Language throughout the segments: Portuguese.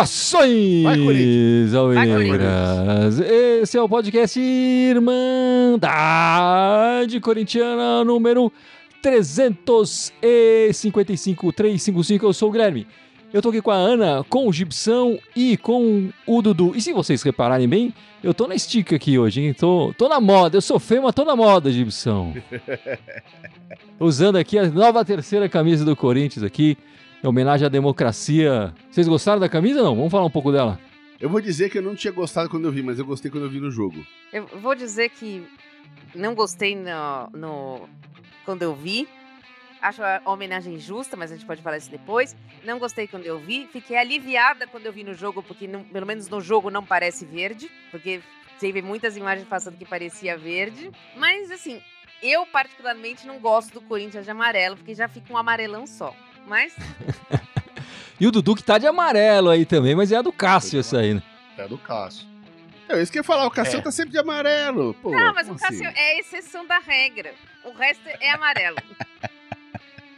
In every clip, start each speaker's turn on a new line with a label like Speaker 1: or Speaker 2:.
Speaker 1: Saudações, Alvinegras! Esse é o podcast Irmandade Corintiana número 355 355. Eu sou o Guilherme. Eu tô aqui com a Ana, com o Gibson e com o Dudu. E se vocês repararem bem, eu tô na estica aqui hoje, hein? Tô, tô na moda. Eu sou feio, mas tô na moda, Gibson. Usando aqui a nova terceira camisa do Corinthians aqui, em homenagem à democracia. Vocês gostaram da camisa ou não? Vamos falar um pouco dela.
Speaker 2: Eu vou dizer que eu não tinha gostado quando eu vi, mas eu gostei quando eu vi no jogo.
Speaker 3: Eu vou dizer que não gostei no, no- quando eu vi. Acho a homenagem justa, mas a gente pode falar isso depois. Não gostei quando eu vi. Fiquei aliviada quando eu vi no jogo, porque não- pelo menos no jogo não parece verde. Porque teve muitas imagens passando que parecia verde. Mas assim, eu particularmente não gosto do Corinthians de amarelo, porque já fica um amarelão só. Mas
Speaker 1: E o Dudu que tá de amarelo aí também, mas é a do Cássio essa aí, né?
Speaker 4: É do Cássio.
Speaker 2: É isso que eu ia falar, o Cassiano
Speaker 4: É.
Speaker 2: tá sempre de amarelo. Pô,
Speaker 3: não, mas o Cássio
Speaker 2: assim?
Speaker 3: é a exceção da regra. O resto é amarelo.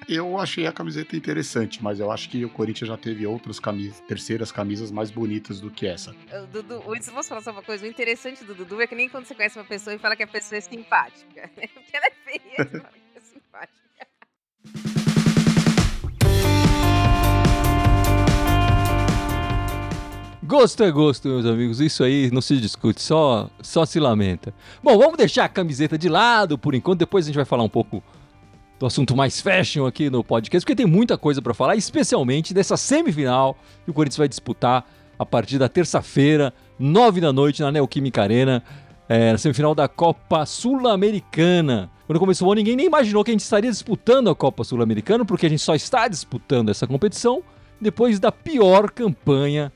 Speaker 4: Eu achei a camiseta interessante, mas eu acho que o Corinthians já teve outras camisas, terceiras camisas mais bonitas do que essa.
Speaker 3: O Dudu, se eu posso falar só uma coisa, o interessante do Dudu é que nem quando você conhece uma pessoa e fala que a pessoa é simpática. Porque ela é feia, você fala que é simpática.
Speaker 1: Gosto é gosto, meus amigos. Isso aí não se discute, só, só se lamenta. Bom, vamos deixar a camiseta de lado por enquanto. Depois a gente vai falar um pouco do assunto mais fashion aqui no podcast, porque tem muita coisa pra falar, especialmente dessa semifinal que o Corinthians vai disputar a partir da terça-feira, nove da noite, na Neoquímica Arena, é, na semifinal da Copa Sul-Americana. Quando começou o ano, ninguém nem imaginou que a gente estaria disputando a Copa Sul-Americana, porque a gente só está disputando essa competição depois da pior campanha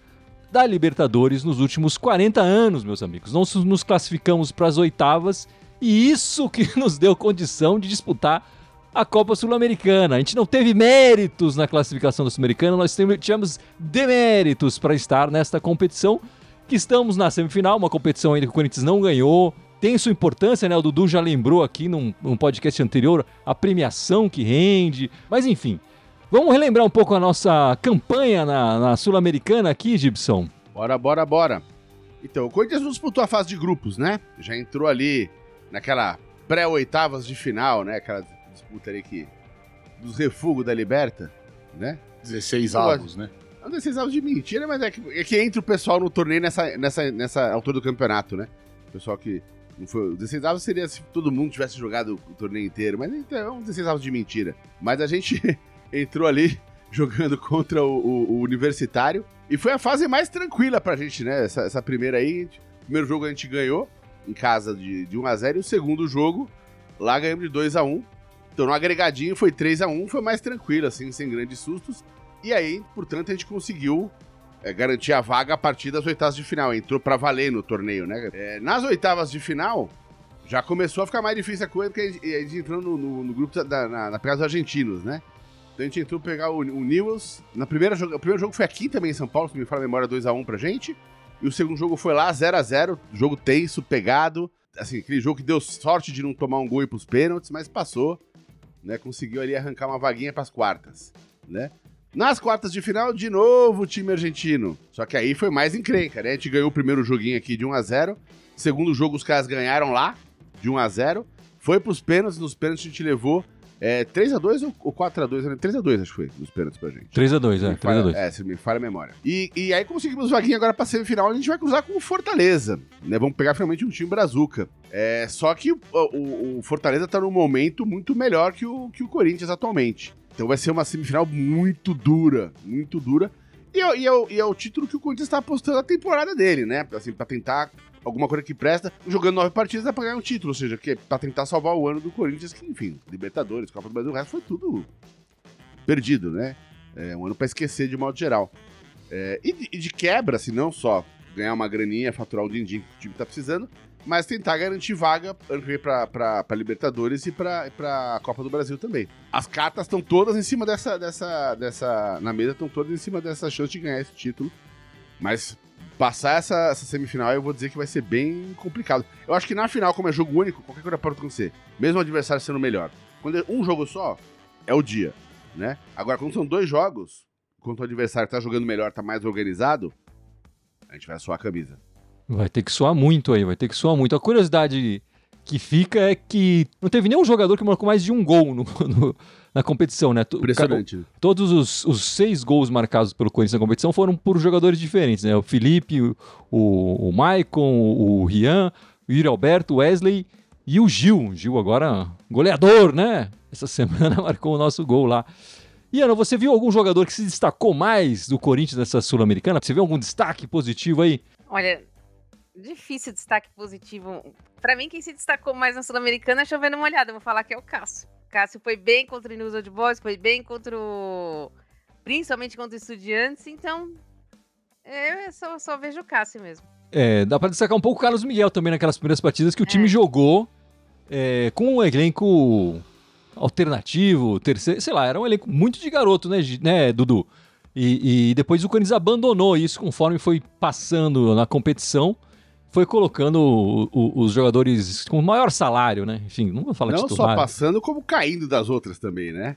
Speaker 1: da Libertadores nos últimos 40 anos, meus amigos. Nós nos classificamos para as oitavas e isso que nos deu condição de disputar a Copa Sul-Americana. A gente não teve méritos na classificação da Sul-Americana, nós tivemos deméritos para estar nesta competição, que estamos na semifinal, uma competição ainda que o Corinthians não ganhou. Tem sua importância, né? O Dudu já lembrou aqui num, num podcast anterior a premiação que rende. Mas enfim, vamos relembrar um pouco a nossa campanha na, na Sul-Americana aqui, Gibson.
Speaker 2: Bora, bora, bora. Então, o Corinthians não disputou a fase de grupos, né? Já entrou ali naquela pré-oitavas de final, né? Aquela disputa ali que. dos refugos da Liberta, né?
Speaker 4: 16
Speaker 2: Eu
Speaker 4: avos, né?
Speaker 2: Não 16 avos de mentira, mas é que, é que entra o pessoal no torneio nessa, nessa, nessa altura do campeonato, né? O pessoal que. Não foi, 16 avos seria se todo mundo tivesse jogado o torneio inteiro, mas então é um 16 avos de mentira. Mas a gente entrou ali jogando contra o, o- o Universitário e foi a fase mais tranquila pra gente, né? Essa, essa primeira aí. gente- primeiro jogo a gente ganhou em casa de, de 1x0 e o segundo jogo lá ganhamos de 2x1. Então no agregadinho foi 3x1, foi mais tranquilo, assim, sem grandes sustos. E aí, portanto, a gente conseguiu é, garantir a vaga a partir das oitavas de final. Entrou pra valer no torneio, né? É, nas oitavas de final, já começou a ficar mais difícil a coisa, porque a gente, a gente entrou no, no- no grupo da, na, na pegada dos argentinos, né? Então a gente entrou pegar o, o Newells. Na primeira o primeiro jogo foi aqui também em São Paulo, se me fala a memória, 2x1 pra gente. E o segundo jogo foi lá, 0x0, jogo tenso, pegado. Assim, aquele jogo que deu sorte de não tomar um gol e pros pênaltis, mas passou. Né? Conseguiu ali arrancar uma vaguinha pras quartas, né? Nas quartas de final, de novo o time argentino. Só que aí foi mais encrenca, né? A gente ganhou o primeiro joguinho aqui de 1x0. Segundo jogo, os caras ganharam lá, de 1x0. Foi pros pênaltis, nos pênaltis a gente levou é, 3x2 ou- ou 4x2? 3x2 acho que foi, nos pênaltis pra gente.
Speaker 1: 3x2,
Speaker 2: Se
Speaker 1: é,
Speaker 2: me falha-
Speaker 1: 3x2.
Speaker 2: É, se me falha a memória. E, e aí conseguimos vaguinha agora pra semifinal, a gente vai cruzar com o Fortaleza, né? Vamos pegar finalmente um time brazuca. É, só que o, o- o Fortaleza tá num momento muito melhor que o, que o Corinthians atualmente. Então vai ser uma semifinal muito dura, muito dura. E é, e é o- e é o título que o Corinthians tá apostando a temporada dele, né? Assim, pra tentar alguma coisa que presta. Jogando nove partidas dá pra ganhar um título, ou seja, que é pra tentar salvar o ano do Corinthians, que, enfim, Libertadores, Copa do Brasil, o resto foi tudo perdido, né? É um ano pra esquecer de modo geral. É, e, de, e de quebra, se não só ganhar uma graninha, faturar o din-din que o time tá precisando, mas tentar garantir vaga ano que vem pra Libertadores e pra Copa do Brasil também. As cartas estão todas em cima dessa, dessa, dessa. Na mesa estão todas em cima dessa chance de ganhar esse título. Mas passar essa, essa semifinal, eu vou dizer que vai ser bem complicado. Eu acho que na final, como é jogo único, qualquer coisa pode acontecer. Mesmo o adversário sendo melhor. Quando é um jogo só, é o dia, né? Agora, quando são dois jogos, quando o adversário tá jogando melhor, tá mais organizado, a gente vai suar a camisa.
Speaker 1: Vai ter que suar muito aí, vai ter que suar muito. A curiosidade que fica é que não teve nenhum jogador que marcou mais de um gol no, no, na competição, né?
Speaker 2: Impressionante.
Speaker 1: Todos os, os, seis gols marcados pelo Corinthians na competição foram por jogadores diferentes, né? O Felipe, o, o, o Maicon, o Rian, o Yuri Alberto, o Wesley e o Gil. Gil agora goleador, né? Essa semana marcou o nosso gol lá. E Ana, você viu algum jogador que se destacou mais do Corinthians nessa Sul-Americana? Você viu algum destaque positivo aí?
Speaker 3: Olha, difícil destaque positivo. Para mim, quem se destacou mais na Sul-Americana é chovendo uma olhada. Eu vou falar que é o Cássio. Cássio foi bem contra o News Old Boys, foi bem contra o. Principalmente contra o Estudiantes, então. Eu só, só vejo o Cássio mesmo.
Speaker 1: É, dá pra destacar um pouco o Carlos Miguel também naquelas primeiras partidas que o time é. jogou é, com um elenco alternativo, terceiro, sei lá, era um elenco muito de garoto, né, né Dudu? E, e depois o Corinthians abandonou isso conforme foi passando na competição foi colocando o, o, os jogadores com maior salário, né? Enfim, não vou falar
Speaker 2: Não
Speaker 1: titular.
Speaker 2: só passando, como caindo das outras também, né?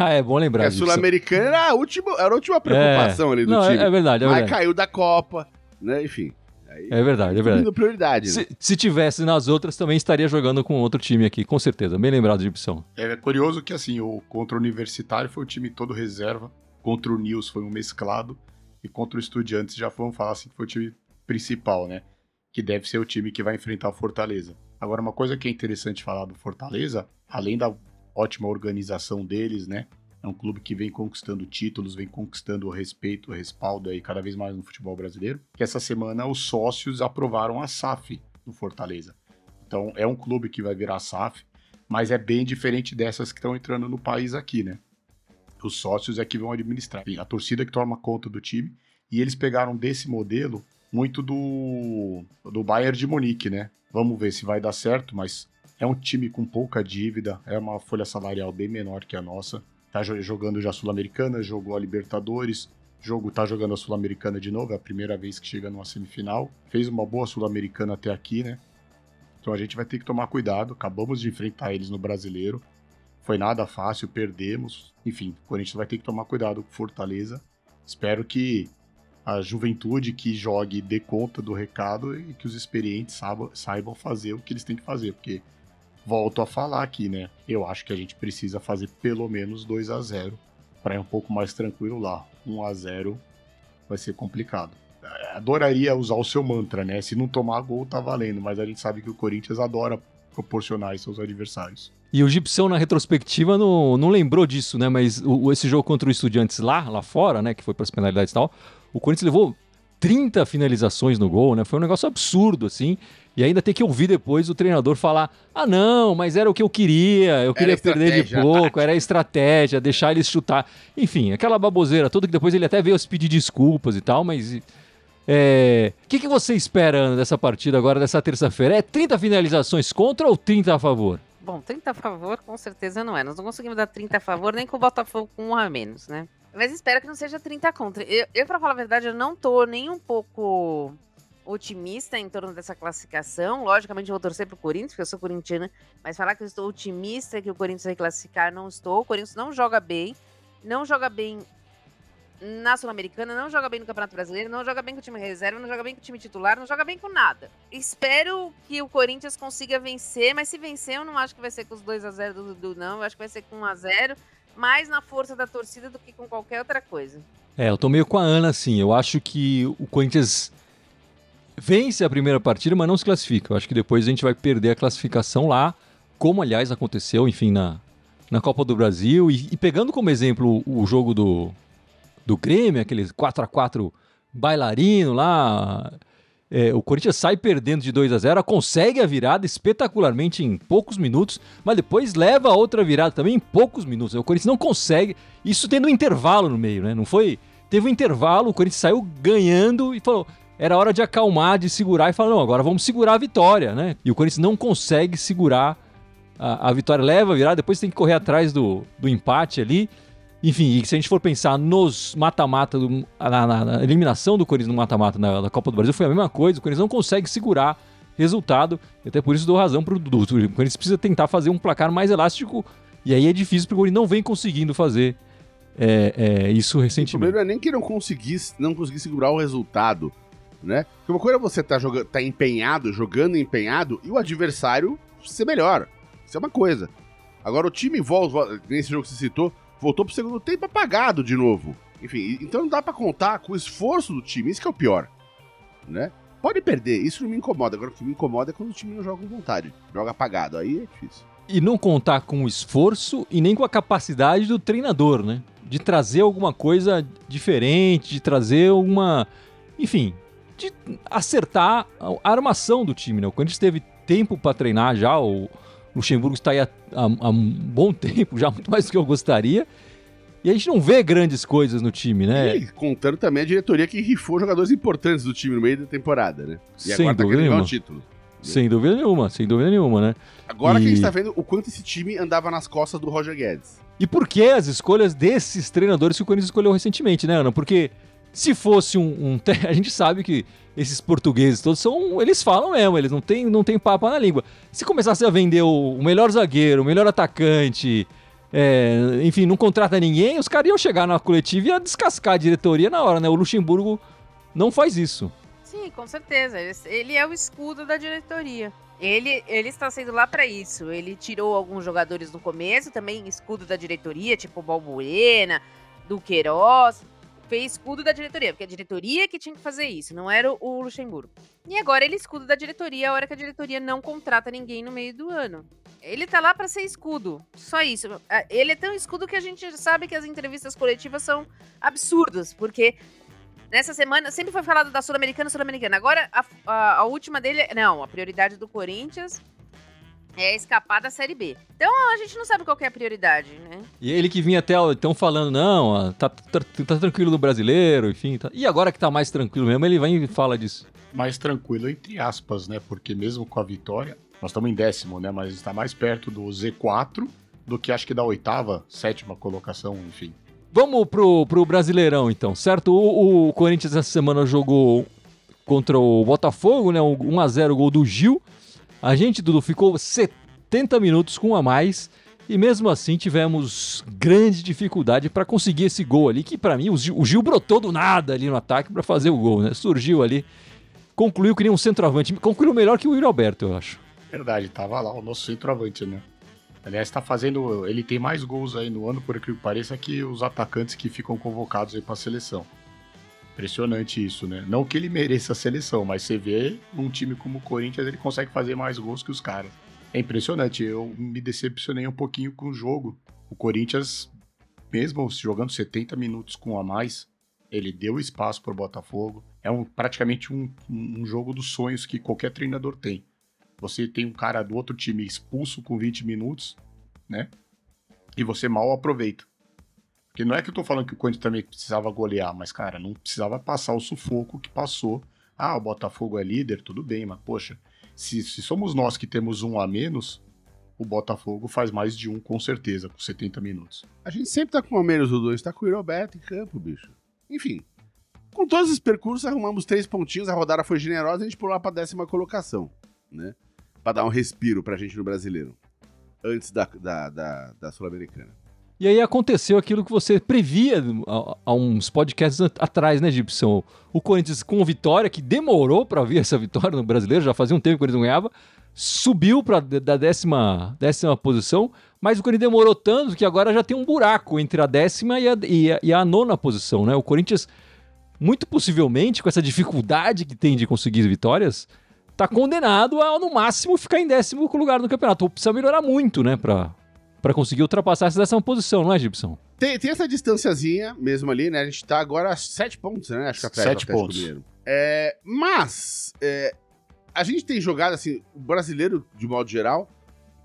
Speaker 1: Ah, é bom lembrar.
Speaker 2: Porque a Sul-Americana era, a última, era a última preocupação é. ali do
Speaker 1: não,
Speaker 2: time.
Speaker 1: É, é verdade, é
Speaker 2: Mas
Speaker 1: verdade.
Speaker 2: caiu da Copa, né? Enfim. Aí,
Speaker 1: é verdade, é verdade.
Speaker 2: prioridade.
Speaker 1: Se, né? se, tivesse nas outras, também estaria jogando com outro time aqui, com certeza. Bem lembrado de opção.
Speaker 4: É curioso que, assim, o contra o Universitário foi o time todo reserva, contra o Nils foi um mesclado, e contra o Estudiantes já vamos falar assim que foi o time principal, né? Que deve ser o time que vai enfrentar o Fortaleza. Agora, uma coisa que é interessante falar do Fortaleza, além da ótima organização deles, né? É um clube que vem conquistando títulos, vem conquistando o respeito, o respaldo aí cada vez mais no futebol brasileiro. Que essa semana os sócios aprovaram a SAF no Fortaleza. Então é um clube que vai virar SAF, mas é bem diferente dessas que estão entrando no país aqui, né? Os sócios é que vão administrar. A torcida que toma conta do time. E eles pegaram desse modelo muito do, do Bayern de Munique, né? Vamos ver se vai dar certo, mas é um time com pouca dívida, é uma folha salarial bem menor que a nossa. Tá jogando já Sul-Americana, jogou a Libertadores, jogo tá jogando a Sul-Americana de novo, é a primeira vez que chega numa semifinal. Fez uma boa Sul-Americana até aqui, né? Então a gente vai ter que tomar cuidado. Acabamos de enfrentar eles no Brasileiro. Foi nada fácil, perdemos. Enfim, o Corinthians vai ter que tomar cuidado com Fortaleza. Espero que a juventude que jogue dê conta do recado e que os experientes saibam, saibam fazer o que eles têm que fazer, porque volto a falar aqui, né? Eu acho que a gente precisa fazer pelo menos 2 a 0 para ir um pouco mais tranquilo lá. 1 a 0 vai ser complicado. Adoraria usar o seu mantra, né? Se não tomar gol, tá valendo, mas a gente sabe que o Corinthians adora proporcionar isso aos adversários.
Speaker 1: E o Gipsão, na retrospectiva, não, não lembrou disso, né? Mas o, esse jogo contra o Estudiantes lá, lá fora, né? Que foi para as penalidades e tal, o Corinthians levou 30 finalizações no gol, né? Foi um negócio absurdo, assim. E ainda tem que ouvir depois o treinador falar: ah, não, mas era o que eu queria, eu queria perder de pouco, era a estratégia, deixar eles chutar. Enfim, aquela baboseira toda que depois ele até veio se pedir desculpas e tal, mas. É... O que, que você espera Ana, dessa partida agora, dessa terça-feira? É 30 finalizações contra ou 30 a favor?
Speaker 3: Bom, 30 a favor com certeza não é. Nós não conseguimos dar 30 a favor nem com o Botafogo com um a menos, né? Mas espero que não seja 30 contra. Eu, eu para falar a verdade, eu não tô nem um pouco otimista em torno dessa classificação. Logicamente, eu vou torcer pro Corinthians, porque eu sou corintiana. Mas falar que eu estou otimista que o Corinthians vai classificar, não estou. O Corinthians não joga bem. Não joga bem na Sul-Americana, não joga bem no Campeonato Brasileiro, não joga bem com o time reserva, não joga bem com o time titular, não joga bem com nada. Espero que o Corinthians consiga vencer, mas se vencer, eu não acho que vai ser com os 2 a 0 do Dudu, não. Eu acho que vai ser com 1 a 0 mais na força da torcida do que com qualquer outra coisa.
Speaker 1: É, eu tô meio com a Ana, assim. Eu acho que o Corinthians vence a primeira partida, mas não se classifica. Eu acho que depois a gente vai perder a classificação lá, como aliás aconteceu, enfim, na, na Copa do Brasil. E, e pegando como exemplo o jogo do, do Grêmio, aquele 4 a 4 bailarino lá, é, o Corinthians sai perdendo de 2 a 0 consegue a virada espetacularmente em poucos minutos, mas depois leva outra virada também em poucos minutos. O Corinthians não consegue, isso tendo um intervalo no meio, né? Não foi. Teve um intervalo, o Corinthians saiu ganhando e falou. Era hora de acalmar, de segurar e falar: não, agora vamos segurar a vitória, né? E o Corinthians não consegue segurar a, a vitória, leva a virada, depois tem que correr atrás do, do empate ali. Enfim, e se a gente for pensar nos mata-mata, na, na- na eliminação do Corinthians no mata-mata na, na Copa do Brasil, foi a mesma coisa. O Corinthians não consegue segurar resultado. E até por isso dou razão pro Dudu. O Corinthians precisa tentar fazer um placar mais elástico. E aí é difícil porque o Corinthians não vem conseguindo fazer é, é, isso
Speaker 2: O
Speaker 1: recentemente.
Speaker 2: problema não é nem que não conseguisse, não conseguir segurar o resultado, né? Porque uma coisa é você tá, jogando, tá empenhado, jogando empenhado, e o adversário ser melhor. Isso é uma coisa. Agora o time volta, nesse jogo que você citou, voltou pro segundo tempo apagado de novo. Enfim, então não dá pra contar com o esforço do time, isso que é o pior, né? Pode perder, isso não me incomoda. Agora o que me incomoda é quando o time não joga com vontade, joga apagado, aí é difícil.
Speaker 1: E não contar com o esforço e nem com a capacidade do treinador, né? De trazer alguma coisa diferente, de trazer alguma. Enfim, de acertar a armação do time, né? O Corinthians teve tempo para treinar já, o Luxemburgo está aí há, há- há um bom tempo, já muito mais do que eu gostaria. E a gente não vê grandes coisas no time, né?
Speaker 2: E contando também a diretoria que rifou jogadores importantes do time no meio da temporada, né? E
Speaker 1: Sem
Speaker 2: agora tá
Speaker 1: dúvida
Speaker 2: querendo ganhar o
Speaker 1: nenhuma.
Speaker 2: título.
Speaker 1: Sem dúvida nenhuma, sem dúvida nenhuma, né?
Speaker 2: Agora que a
Speaker 1: E-
Speaker 2: gente tá vendo o quanto esse time andava nas costas do Roger Guedes.
Speaker 1: E por que as escolhas desses treinadores que o Corinthians escolheu recentemente, né, Ana? Porque se fosse um. um a gente sabe que esses portugueses todos são. Eles falam mesmo, eles não têm não tem papo na língua. Se começasse a vender o, o melhor zagueiro, o melhor atacante, é, enfim, não contrata ninguém, os caras iam chegar na coletiva e ia descascar a diretoria na hora, né? O Luxemburgo não faz isso.
Speaker 3: Sim, com certeza. Ele- é o escudo da diretoria. Ele, ele está sendo lá para isso. Ele tirou alguns jogadores no começo, também escudo da diretoria, tipo Balbuena, do Queiroz. Fez escudo da diretoria, porque a diretoria que tinha que fazer isso, não era o- Luxemburgo. E agora ele escudo da diretoria a hora que a diretoria não contrata ninguém no meio do ano. Ele tá lá para ser escudo, só isso. Ah, Ele é tão escudo que a gente sabe que as entrevistas coletivas são absurdas, porque Nessa semana, sempre foi falado da Sul-Americana, Sul-Americana. Agora, a, a- a última dele. Não, a prioridade do Corinthians é escapar da Série B. Então, a gente não sabe qual que é a prioridade, né?
Speaker 1: E ele que vinha até então falando, não, ó, tá, tá, tá tranquilo do brasileiro, enfim. tá- E agora que tá mais tranquilo mesmo, ele vem e fala disso.
Speaker 4: mais tranquilo, entre aspas, né? Porque mesmo com a vitória, nós estamos em décimo, né? Mas está mais perto do Z4 do que acho que da oitava, sétima colocação, enfim.
Speaker 1: Vamos pro, pro Brasileirão, então, certo? O, o Corinthians essa semana jogou contra o Botafogo, né? Um 1x0 gol do Gil. A gente, Dudu, ficou 70 minutos com um a mais. E mesmo assim tivemos grande dificuldade para conseguir esse gol ali, que para mim o Gil, o Gil brotou do nada ali no ataque para fazer o gol, né? Surgiu ali, concluiu que nem um centroavante, concluiu melhor que o Yuri Alberto, eu acho.
Speaker 4: Verdade, tava lá o nosso centroavante, né? Aliás, tá fazendo. Ele tem mais gols aí no ano, por aquilo que pareça, que os atacantes que ficam convocados aí pra seleção. Impressionante isso, né? Não que ele mereça a seleção, mas você vê um time como o Corinthians, ele consegue fazer mais gols que os caras. É impressionante. Eu me decepcionei um pouquinho com o jogo. O Corinthians, mesmo jogando 70 minutos com um a mais, ele deu espaço pro Botafogo. É um, praticamente um, um jogo dos sonhos que qualquer treinador tem. Você tem um cara do outro time expulso com 20 minutos, né? E você mal aproveita. Porque não é que eu tô falando que o Corinthians também precisava golear, mas, cara, não precisava passar o sufoco que passou. Ah, o Botafogo é líder, tudo bem, mas, poxa, se, se somos nós que temos um a menos, o Botafogo faz mais de um com certeza, com 70 minutos.
Speaker 2: A gente sempre tá com um a menos o dois, tá com o Roberto em campo, bicho. Enfim, com todos os percursos, arrumamos três pontinhos, a rodada foi generosa a gente pulou lá pra décima colocação, né? Pra dar um respiro pra gente no brasileiro. Antes da, da, da, da Sul-Americana.
Speaker 1: E aí aconteceu aquilo que você previa há, uns podcasts at- atrás, né, Gibson? O Corinthians com vitória, que demorou para vir essa vitória no brasileiro, já fazia um tempo que o Corinthians não ganhava, subiu para da décima, décima posição, mas o Corinthians demorou tanto que agora já tem um buraco entre a décima e a, e a, e a nona posição, né? O Corinthians, muito possivelmente, com essa dificuldade que tem de conseguir vitórias, tá condenado a, no máximo, ficar em décimo lugar no campeonato. Ou precisa melhorar muito, né, pra, pra conseguir ultrapassar essa décima posição, não é, Gibson?
Speaker 2: Tem, tem essa distanciazinha mesmo ali, né? A gente tá agora a sete pontos, né? Acho que atrás
Speaker 4: Sete pontos.
Speaker 2: Mineiro. É, mas, é, a gente tem jogado, assim, o brasileiro, de modo geral,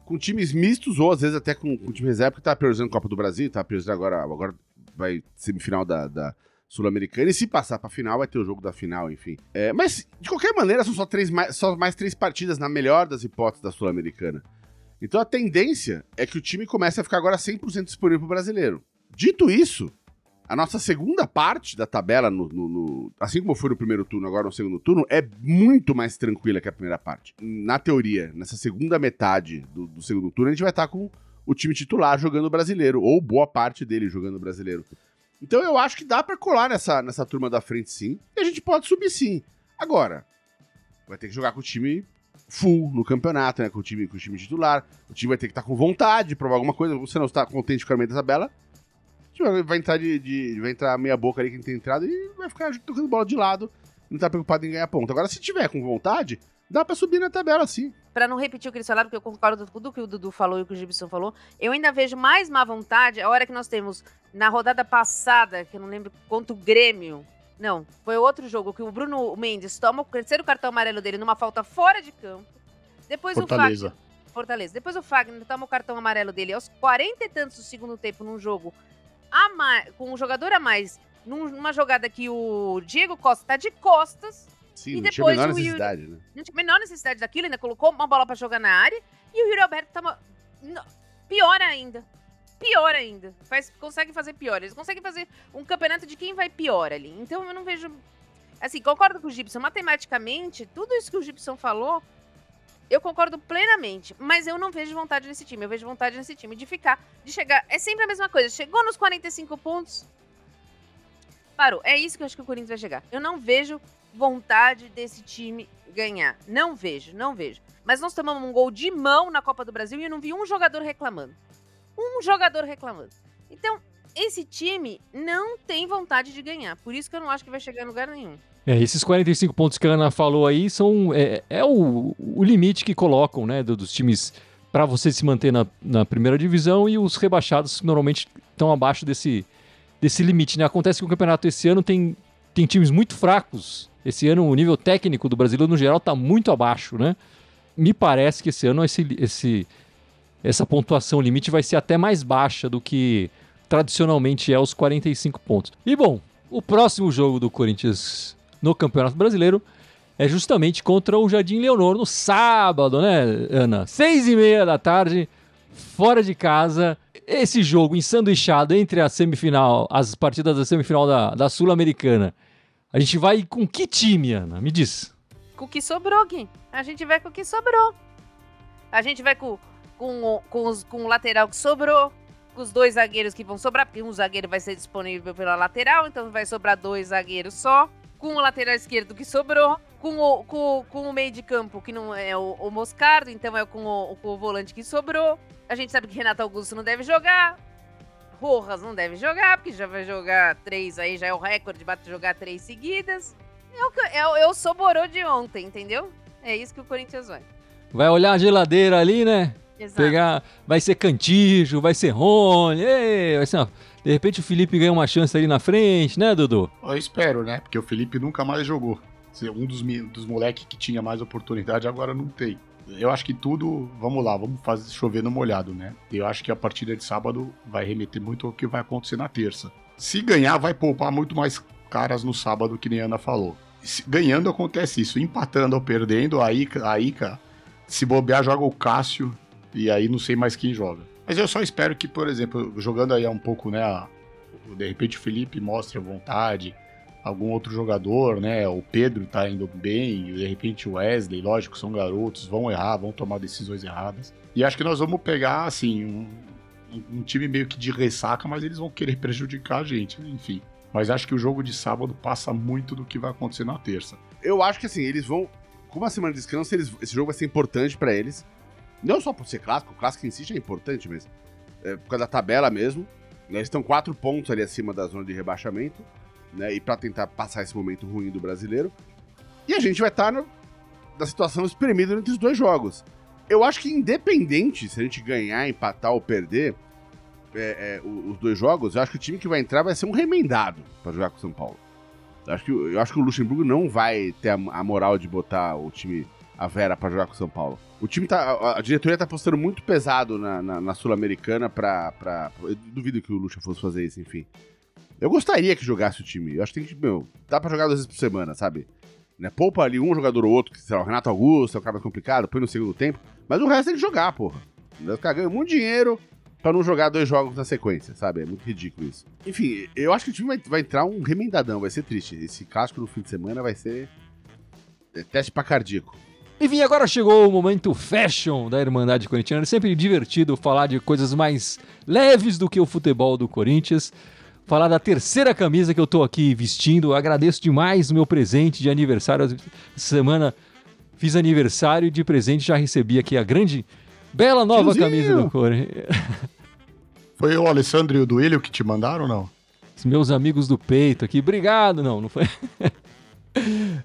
Speaker 2: com times mistos, ou às vezes até com, com time reserva, que tá priorizando a Copa do Brasil, tá priorizando agora, agora vai semifinal da, da Sul-Americana, e se passar pra final, vai ter o jogo da final, enfim. É, mas, de qualquer maneira, são só, três mais, só mais três partidas, na melhor das hipóteses, da Sul-Americana. Então a tendência é que o time comece a ficar agora 100% disponível pro brasileiro. Dito isso, a nossa segunda parte da tabela, no, no- no- assim como foi no primeiro turno, agora no segundo turno, é muito mais tranquila que a primeira parte. Na teoria, nessa segunda metade do, do segundo turno, a gente vai estar com o time titular jogando brasileiro, ou boa parte dele jogando brasileiro. Então eu acho que dá pra colar nessa, nessa turma da frente sim, e a gente pode subir sim. Agora, vai ter que jogar com o time full no campeonato, né? Com o time, com o time titular. O time vai ter que estar com vontade de provar alguma coisa. Você não está contente com a meio da tabela, o time vai- entrar de, de- vai entrar meia boca ali quem tem entrado e vai ficar tocando bola de lado. Não tá preocupado em ganhar ponto. Agora, se tiver com vontade, dá pra subir na tabela sim.
Speaker 3: Pra não repetir o que eles falaram, porque eu concordo com tudo que o Dudu falou e o que o Gibson falou, eu ainda vejo mais má vontade a hora que nós temos na rodada passada, que eu não lembro quanto o Grêmio. Não, foi outro jogo que o Bruno Mendes toma o terceiro cartão amarelo dele numa falta fora de campo. Depois
Speaker 4: Fortaleza.
Speaker 3: o Fagner. Fortaleza. Depois o Fagner toma o cartão amarelo dele aos 40 e tantos do segundo tempo num jogo a mais, com um jogador a mais, num- numa jogada que o Diego Costa tá de costas.
Speaker 2: Sim,
Speaker 3: E
Speaker 2: não tinha a
Speaker 3: depois
Speaker 2: menor
Speaker 3: o Yuri-
Speaker 2: necessidade, né?
Speaker 3: Não tinha a menor necessidade daquilo, ainda colocou uma bola pra jogar na área. E o Yuri Alberto tava. não, pior ainda. Pior ainda. Faz, consegue fazer pior. Eles conseguem fazer um campeonato de quem vai pior ali. Então eu não vejo. Assim, concordo com o Gibson. Matematicamente, tudo isso que o Gibson falou, eu concordo plenamente. Mas eu não vejo vontade nesse time. Eu vejo vontade nesse time de ficar, de chegar. É sempre a mesma coisa. Chegou nos 45 pontos. Parou. É isso que eu acho que o Corinthians vai chegar. Eu não vejo vontade desse time ganhar. Não vejo, não vejo. Mas nós tomamos um gol de mão na Copa do Brasil e eu não vi um jogador reclamando. Um jogador reclamando. Então, esse time não tem vontade de ganhar. Por isso que eu não acho que vai chegar em lugar nenhum.
Speaker 1: É, esses 45 pontos que a Ana falou aí são é, é o, o limite que colocam, né, do- dos times para você se manter na, na primeira divisão e os rebaixados normalmente estão abaixo desse, desse limite, né? Acontece que o campeonato esse ano tem, tem times muito fracos. Esse ano o nível técnico do brasileiro no geral está muito abaixo, né? Me parece que esse ano esse, esse, essa pontuação limite vai ser até mais baixa do que tradicionalmente é os 45 pontos. E bom, o próximo jogo do Corinthians no Campeonato Brasileiro é justamente contra o Jardim Leonor no sábado, né, Ana? Seis e meia da tarde, fora de casa. Esse jogo ensanduichado entre a semifinal, as partidas da semifinal da, da Sul-Americana. A gente vai com que time, Ana? Me diz.
Speaker 3: Com o que sobrou, Gui. A gente vai com o que sobrou. A gente vai com, com, o- com, os, com o lateral que sobrou. Com os dois zagueiros que vão sobrar. Porque um zagueiro vai ser disponível pela lateral. Então vai sobrar dois zagueiros só. Com o lateral esquerdo que sobrou. Com o, com, com o meio de campo que não é o, o Moscardo. Então é com o, com o volante que sobrou. A gente sabe que Renato Augusto não deve jogar. Rojas não deve jogar, porque já vai jogar três aí, já é o recorde, bate jogar três seguidas. É o que é, é o soborô de ontem, entendeu? É isso que o Corinthians vai.
Speaker 1: Vai olhar a geladeira ali, né?
Speaker 3: Exato.
Speaker 1: Pegar. Vai ser Cantijo, vai ser Rony. ei, vai ser uma- De repente o Felipe ganha uma chance ali na frente, né, Dudu?
Speaker 4: Eu espero, né? Porque o Felipe nunca mais jogou. Se Um dos, dos moleques que tinha mais oportunidade agora não tem. Eu acho que tudo. Vamos lá, vamos fazer chover no molhado, né? Eu acho que a partida de sábado vai remeter muito ao que vai acontecer na terça. Se ganhar, vai poupar muito mais caras no sábado, que nem a Ana falou. Se- ganhando acontece isso. Empatando ou perdendo, aí, aí, cara, se bobear, joga o Cássio. E aí não sei mais quem joga. Mas eu só espero que, por exemplo, jogando aí um pouco, né? a- De repente o Felipe mostre a vontade algum outro jogador, né? O Pedro tá indo bem, de repente o Wesley, lógico, são garotos, vão errar, vão tomar decisões erradas. E acho que nós vamos pegar, assim, um, um- time meio que de ressaca, mas eles vão querer prejudicar a gente, né? enfim. Mas acho que o jogo de sábado passa muito do que vai acontecer na terça.
Speaker 2: Eu acho que assim, eles vão. Como a semana de descanso, eles, esse jogo vai ser importante pra eles. Não só por ser clássico, o clássico em si já é importante, mas é, por causa da tabela mesmo. né, Eles estão quatro pontos ali acima da zona de rebaixamento, né? E pra tentar passar esse momento ruim do brasileiro. E a gente vai estar no- na situação espremida entre os dois jogos. Eu acho que independente se a gente ganhar, empatar ou perder é, é, os dois jogos, eu acho que o time que vai entrar vai ser um remendado pra jogar com o São Paulo. Eu acho que, eu acho que o Luxemburgo não vai ter a, a moral de botar o time, a Vera, pra jogar com o São Paulo. O time tá. A, diretoria tá apostando muito pesado na, na- na Sul-Americana pra, pra. Eu duvido que o Luxa fosse fazer isso, enfim. Eu gostaria que jogasse o time. Eu acho que tem que, meu, dá pra jogar duas vezes por semana, sabe? Né? Poupa ali um jogador ou outro, que sei lá, o Renato Augusto, é o cara mais complicado, põe no segundo tempo. Mas o resto tem que jogar, porra. Os caras ganham muito dinheiro, pra não jogar dois jogos na sequência, sabe? É muito ridículo isso. Enfim, eu acho que o time vai, vai entrar um remendadão, vai ser triste. Esse casco no fim de semana vai ser é, teste pra cardíaco.
Speaker 1: Enfim, agora chegou o momento fashion da Irmandade Corintiana. É sempre divertido falar de coisas mais leves do que o futebol do Corinthians. Falar da terceira camisa que eu tô aqui vestindo. Agradeço demais o meu presente de aniversário. Essa semana fiz aniversário e de presente já recebi aqui a grande, bela nova
Speaker 2: Tiozinho!
Speaker 1: camisa do Corinthians.
Speaker 4: Foi o Alessandro e o Duílio que te mandaram ou não?
Speaker 1: Os meus amigos do peito aqui. Obrigado. Não, não foi.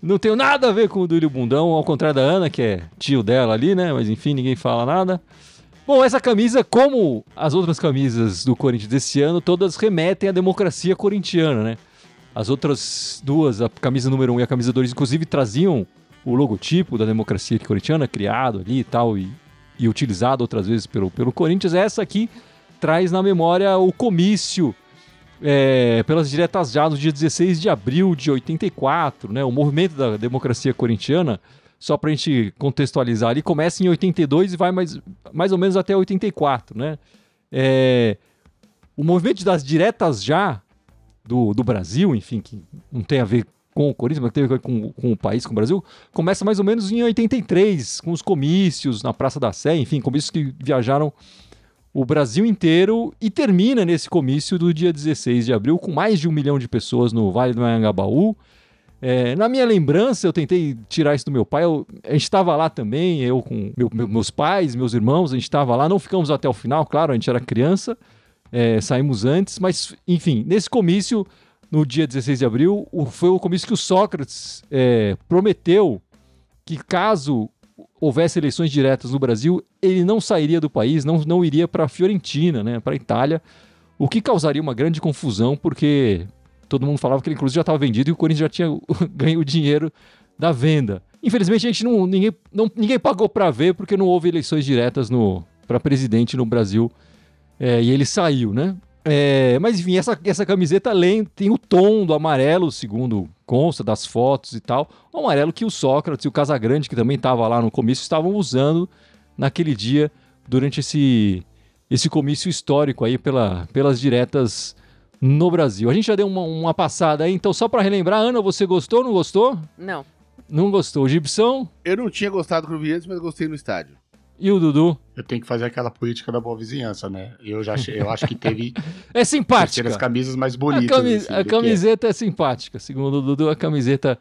Speaker 1: Não tenho nada a ver com o Duílio Bundão, ao contrário da Ana, que é tio dela ali, né? Mas enfim, ninguém fala nada. Bom, essa camisa, como as outras camisas do Corinthians desse ano, todas remetem à democracia corintiana, né? As outras duas, a camisa número 1 um e a camisa 2, inclusive, traziam o logotipo da democracia corintiana, criado ali e tal, e, e utilizado outras vezes pelo, pelo Corinthians. Essa aqui traz na memória o comício é, pelas diretas já no dia 16 de abril de 84, né? O movimento da democracia corintiana, só pra gente contextualizar ali, começa em 82 e vai mais, mais ou menos até 84, né? É, o movimento das diretas já do, do Brasil, enfim, que não tem a ver com o Corinthians, mas tem a ver com, com o país, com o Brasil, começa mais ou menos em 83, com os comícios na Praça da Sé, enfim, comícios que viajaram o Brasil inteiro e termina nesse comício do dia 16 de abril com mais de um milhão de pessoas no Vale do Anhangabaú. É, na minha lembrança, eu tentei tirar isso do meu pai. eu- a gente estava lá também, eu com meu- meu- meus pais, meus irmãos, a gente estava lá. Não ficamos até o final, claro, a gente era criança, é, saímos antes, mas enfim, nesse comício, no dia 16 de abril, o- foi o comício que o Sócrates é, prometeu que caso houvesse eleições diretas no Brasil, ele não sairia do país, não, não iria para a Fiorentina, né, para a Itália, o que causaria uma grande confusão, porque todo mundo falava que ele inclusive já estava vendido e o Corinthians já tinha ganho o dinheiro da venda. Infelizmente a gente não ninguém, não, ninguém pagou para ver porque não houve eleições diretas para presidente no Brasil é, e ele saiu, né? É, mas enfim, essa, essa camiseta além tem o tom do amarelo, segundo consta das fotos e tal. O amarelo que o Sócrates e o Casagrande, que também estava lá no comício, estavam usando naquele dia durante esse, esse comício histórico aí pela, pelas diretas no Brasil. A gente já deu uma, uma passada aí, então só para relembrar, Ana, você gostou, não gostou?
Speaker 3: Não.
Speaker 1: Não gostou. Gibson
Speaker 2: Eu não tinha gostado vi antes, mas gostei no estádio.
Speaker 1: E o Dudu?
Speaker 4: Eu tenho que fazer aquela política da boa vizinhança, né? Eu já achei- eu acho que teve
Speaker 1: É simpática.
Speaker 4: terceiras camisas mais
Speaker 1: A,
Speaker 4: bonitas.
Speaker 1: cami-
Speaker 4: assim,
Speaker 1: a
Speaker 4: do que-
Speaker 1: camiseta é simpática. Segundo o Dudu, a camiseta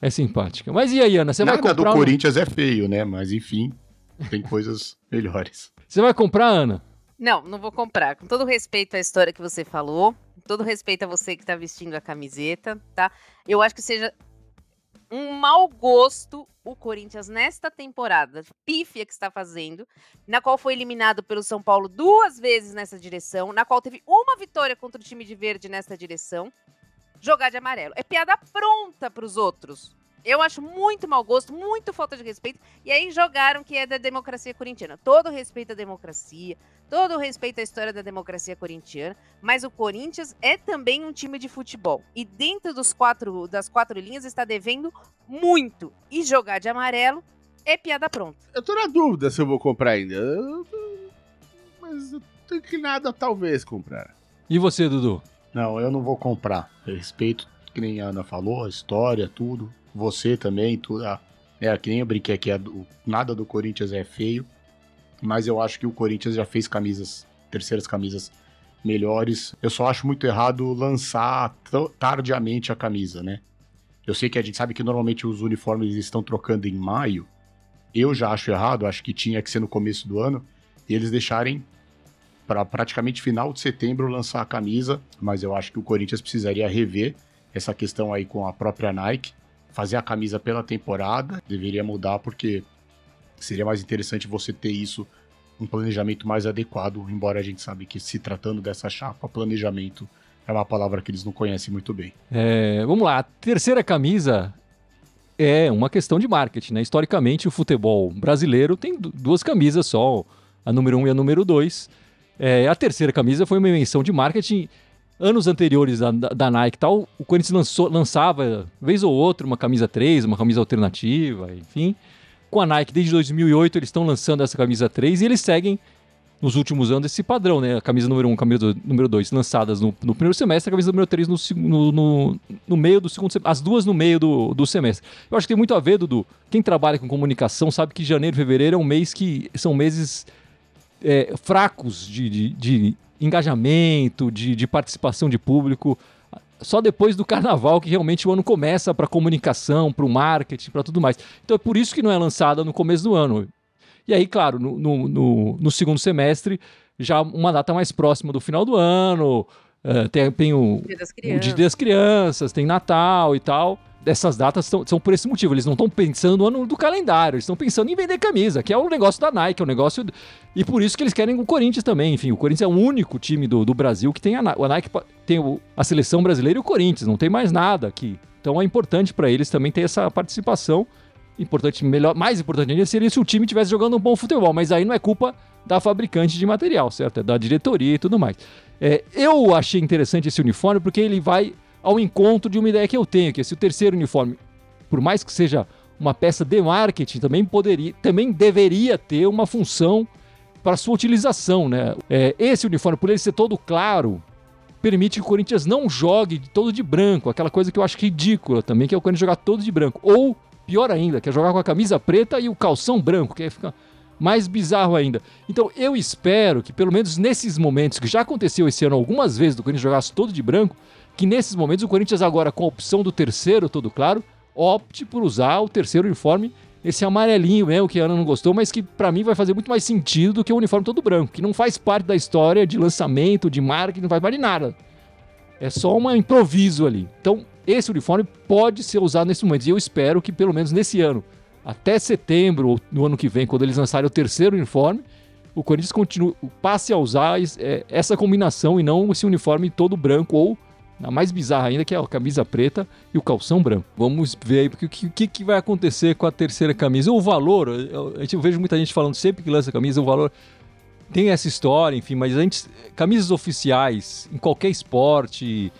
Speaker 1: é simpática. Mas e aí, Ana? Você vai
Speaker 4: Nada do
Speaker 1: comprar? não?
Speaker 4: Corinthians é feio, né? Mas enfim, tem coisas melhores.
Speaker 1: Você vai comprar, Ana?
Speaker 3: Não, não vou comprar. Com todo respeito à história que você falou, com todo respeito a você que tá vestindo a camiseta, tá? Eu acho que seja um mau gosto o Corinthians nesta temporada pífia que está fazendo, na qual foi eliminado pelo São Paulo duas vezes nessa direção, na qual teve uma vitória contra o time de verde nesta direção, jogar de amarelo. É piada pronta para os outros. Eu acho muito mau gosto, muito falta de respeito. E aí jogaram que é da democracia corintiana. Todo respeito à democracia, todo respeito à história da democracia corintiana, mas o Corinthians é também um time de futebol. E dentro dos quatro, das quatro linhas está devendo muito. E jogar de amarelo é piada pronta.
Speaker 2: Eu tô na dúvida se eu vou comprar ainda. Eu tô- Mas eu tô inclinado a talvez comprar.
Speaker 1: E você, Dudu?
Speaker 4: Não, eu não vou comprar. Eu respeito, que nem a Ana falou, a história, tudo. Você também, tudo. Ah, é, que nem eu brinquei aqui, a nada do Corinthians é feio. Mas eu acho que o Corinthians já fez camisas, terceiras camisas melhores. Eu só acho muito errado lançar tardiamente a camisa, né? Eu sei que a gente sabe que normalmente os uniformes estão trocando em maio. Eu já acho errado, acho que tinha que ser no começo do ano. E eles deixarem para praticamente final de setembro lançar a camisa, mas eu acho que o Corinthians precisaria rever essa questão aí com a própria Nike, fazer a camisa pela temporada, deveria mudar porque seria mais interessante você ter isso um planejamento mais adequado, embora a gente sabe que se tratando dessa chapa, planejamento é uma palavra que eles não conhecem muito bem.
Speaker 1: É, vamos lá. A terceira camisa é uma questão de marketing, né? Historicamente, o futebol brasileiro tem du- duas camisas só, a número um e a número dois. É, a terceira camisa foi uma invenção de marketing. Anos anteriores da, da, Nike e tal, o Corinthians lançou- lançava, vez ou outra, uma camisa 3, uma camisa alternativa, enfim. Com a Nike, desde 2008, eles estão lançando essa camisa 3 e eles seguem nos últimos anos esse padrão, né? A camisa número 1, um, camisa número 2 lançadas no, no, primeiro semestre, a camisa número 3 no, no, no, no, meio do segundo semestre. As duas no meio do, do semestre. Eu acho que tem muito a ver, Dudu. Quem trabalha com comunicação sabe que janeiro e fevereiro é um mês que são meses é, fracos de, de, de engajamento, de, de participação de público só depois do carnaval que realmente o ano começa para comunicação, para o marketing, para tudo mais. Então é por isso que não é lançada no começo do ano. E aí, claro, no, no, no, no segundo semestre, já uma data mais próxima do final do ano, uh, tem, tem o, Dia o Dia das Crianças, tem Natal e tal. Essas datas são, são por esse motivo. Eles não estão pensando no ano do calendário, eles estão pensando em vender camisa, que é o negócio da Nike, é o negócio. E por isso que eles querem o Corinthians também. Enfim, o Corinthians é o único time do, do Brasil que tem a, a Nike, tem o, a seleção brasileira e o Corinthians, não tem mais nada aqui. Então é importante para eles também ter essa participação importante, melhor, mais importante ainda seria se o time estivesse jogando um bom futebol, mas aí não é culpa da fabricante de material, certo? É da diretoria e tudo mais. É, eu achei interessante esse uniforme porque ele vai ao encontro de uma ideia que eu tenho, que se o terceiro uniforme, por mais que seja uma peça de marketing, também poderia, também deveria ter uma função para sua utilização, né? É, esse uniforme, por ele ser todo claro, permite que o Corinthians não jogue todo de branco, aquela coisa que eu acho ridícula também, que é o Corinthians jogar todo de branco. Ou pior ainda, que é jogar com a camisa preta e o calção branco, que aí fica mais bizarro ainda. Então eu espero que, pelo menos nesses momentos, que já aconteceu esse ano algumas vezes, do Corinthians jogasse todo de branco, que nesses momentos o Corinthians agora, com a opção do terceiro, todo claro, opte por usar o terceiro uniforme, esse amarelinho mesmo, que a Ana não gostou, mas que para mim vai fazer muito mais sentido do que o uniforme todo branco, que não faz parte da história de lançamento, de marketing, não faz parte de nada. É só um improviso ali. Então, esse uniforme pode ser usado nesse momento. E eu espero que, pelo menos nesse ano, até setembro ou no ano que vem, quando eles lançarem o terceiro uniforme, o Corinthians continue, passe a usar é, essa combinação e não esse uniforme todo branco ou a mais bizarra ainda, que é a camisa preta e o calção branco. Vamos ver aí o que, que, que, vai acontecer com a terceira camisa. O valor, eu, eu, eu vejo muita gente falando sempre que lança camisa, o valor tem essa história, enfim, mas antes, camisas oficiais em qualquer esporte,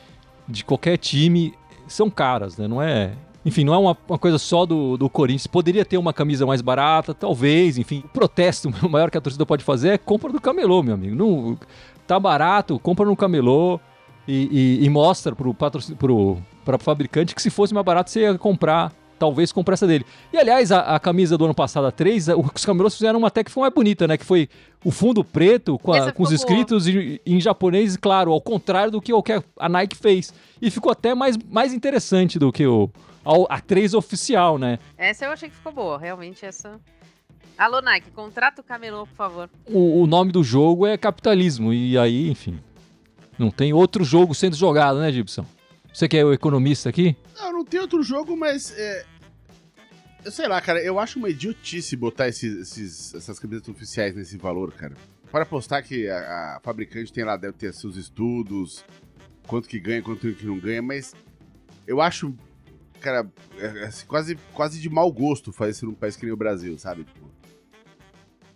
Speaker 1: de qualquer time, são caras, né? Não é. Enfim, não é uma, uma coisa só do, do Corinthians. Poderia ter uma camisa mais barata, talvez, enfim. O protesto maior que a torcida pode fazer é compra do camelô, meu amigo. Não, tá barato, compra no camelô e, e, e mostra pro, patrocin... pro, pro fabricante que se fosse mais barato você ia comprar talvez compre essa dele. E aliás, a, a, camisa do ano passado, a 3, os camelôs fizeram uma até que foi mais bonita, né? Que foi o fundo preto com, a, com os escritos em, em, japonês, claro, ao contrário do que, o que a Nike fez. E ficou até mais, mais interessante do que o, a, a 3 oficial, né?
Speaker 3: Essa eu achei que ficou boa, realmente essa. Alô, Nike, contrata o camelô, por favor.
Speaker 1: O, o nome do jogo é capitalismo, e aí, enfim. Não tem outro jogo sendo jogado, né, Gibson? Você que é o economista aqui?
Speaker 2: Não, não tem outro jogo, mas. É... Eu sei lá, cara, eu acho uma idiotice botar esses, esses, essas camisetas oficiais nesse valor, cara. Para apostar que a, a, fabricante tem lá, deve ter seus estudos, quanto que ganha, quanto que não ganha, mas eu acho, cara, é, é, assim, quase, quase de mau gosto fazer isso num país que nem o Brasil, sabe? Tipo,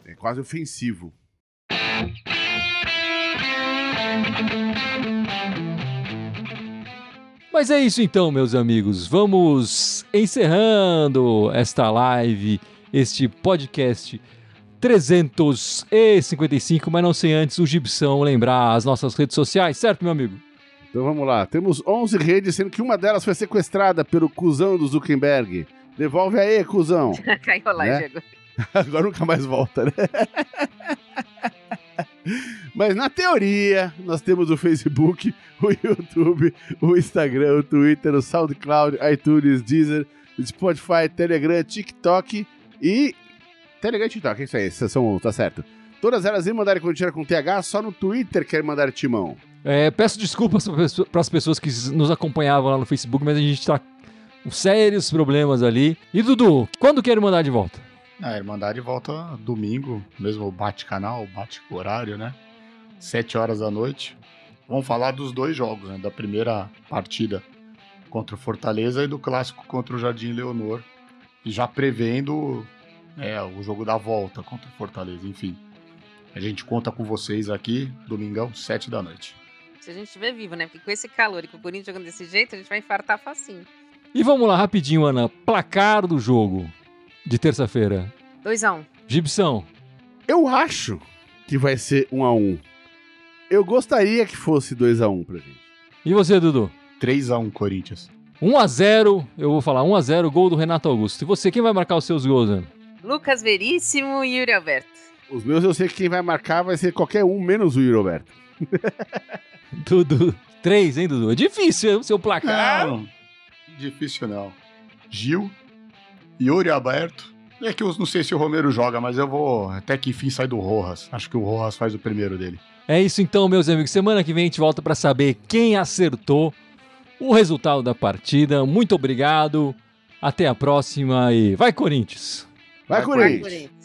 Speaker 2: é quase ofensivo.
Speaker 1: Mas é isso então, meus amigos. Vamos encerrando esta live, este podcast 355, mas não sem antes o Gibson lembrar as nossas redes sociais, certo, meu amigo?
Speaker 2: Então vamos lá. Temos 11 redes, sendo que uma delas foi sequestrada pelo cuzão do Zuckerberg. Devolve aí, cuzão.
Speaker 3: Caiu lá, né? Diego.
Speaker 2: Agora nunca mais volta, né? Mas na teoria, nós temos o Facebook, o YouTube, o Instagram, o Twitter, o SoundCloud, iTunes, Deezer, Spotify, Telegram, TikTok e. Telegram e TikTok, é isso aí, são, tá certo. Todas elas em mandar Corintiana com TH, só no Twitter quer mandar timão.
Speaker 1: É, peço desculpas para as pessoas que nos acompanhavam lá no Facebook, mas a gente está com sérios problemas ali. E Dudu, quando quer mandar de volta?
Speaker 4: A Irmandade volta domingo, mesmo bate-canal, bate-horário, né? Sete horas da noite. Vamos falar dos dois jogos, né? Da primeira partida contra o Fortaleza e do clássico contra o Jardim Leonor. E já prevendo é, o jogo da volta contra o Fortaleza, enfim. A gente conta com vocês aqui, domingão, sete da noite.
Speaker 3: Se a gente estiver vivo, né? Porque com esse calor e com o Corinthians jogando desse jeito, a gente vai infartar facinho.
Speaker 1: E vamos lá, rapidinho, Ana. Placar do jogo de terça-feira.
Speaker 3: 2x1. Um.
Speaker 1: Gibson.
Speaker 2: Eu acho que vai ser 1 a 1 Eu gostaria que fosse 2 a 1 pra gente.
Speaker 1: E você, Dudu?
Speaker 4: 3x1 Corinthians.
Speaker 1: 1x0, eu vou falar 1x0, gol do Renato Augusto. E você, quem vai marcar os seus gols, Ana?
Speaker 3: Lucas Veríssimo e Yuri Alberto.
Speaker 2: Os meus eu sei que quem vai marcar vai ser qualquer um, menos o Yuri Roberto.
Speaker 1: Dudu. 3, hein, Dudu? É difícil hein, o seu placar.
Speaker 4: Não, difícil não. Gil, Yuri Alberto. É que eu não sei se o Romero joga, mas eu vou até que enfim sair do Rojas. Acho que o Rojas faz o primeiro dele.
Speaker 1: É isso então, meus amigos. Semana que vem a gente volta para saber quem acertou o resultado da partida. Muito obrigado. Até a próxima e vai Corinthians.
Speaker 2: Vai,
Speaker 4: Vai,
Speaker 2: Corinthians!
Speaker 3: Corinthians.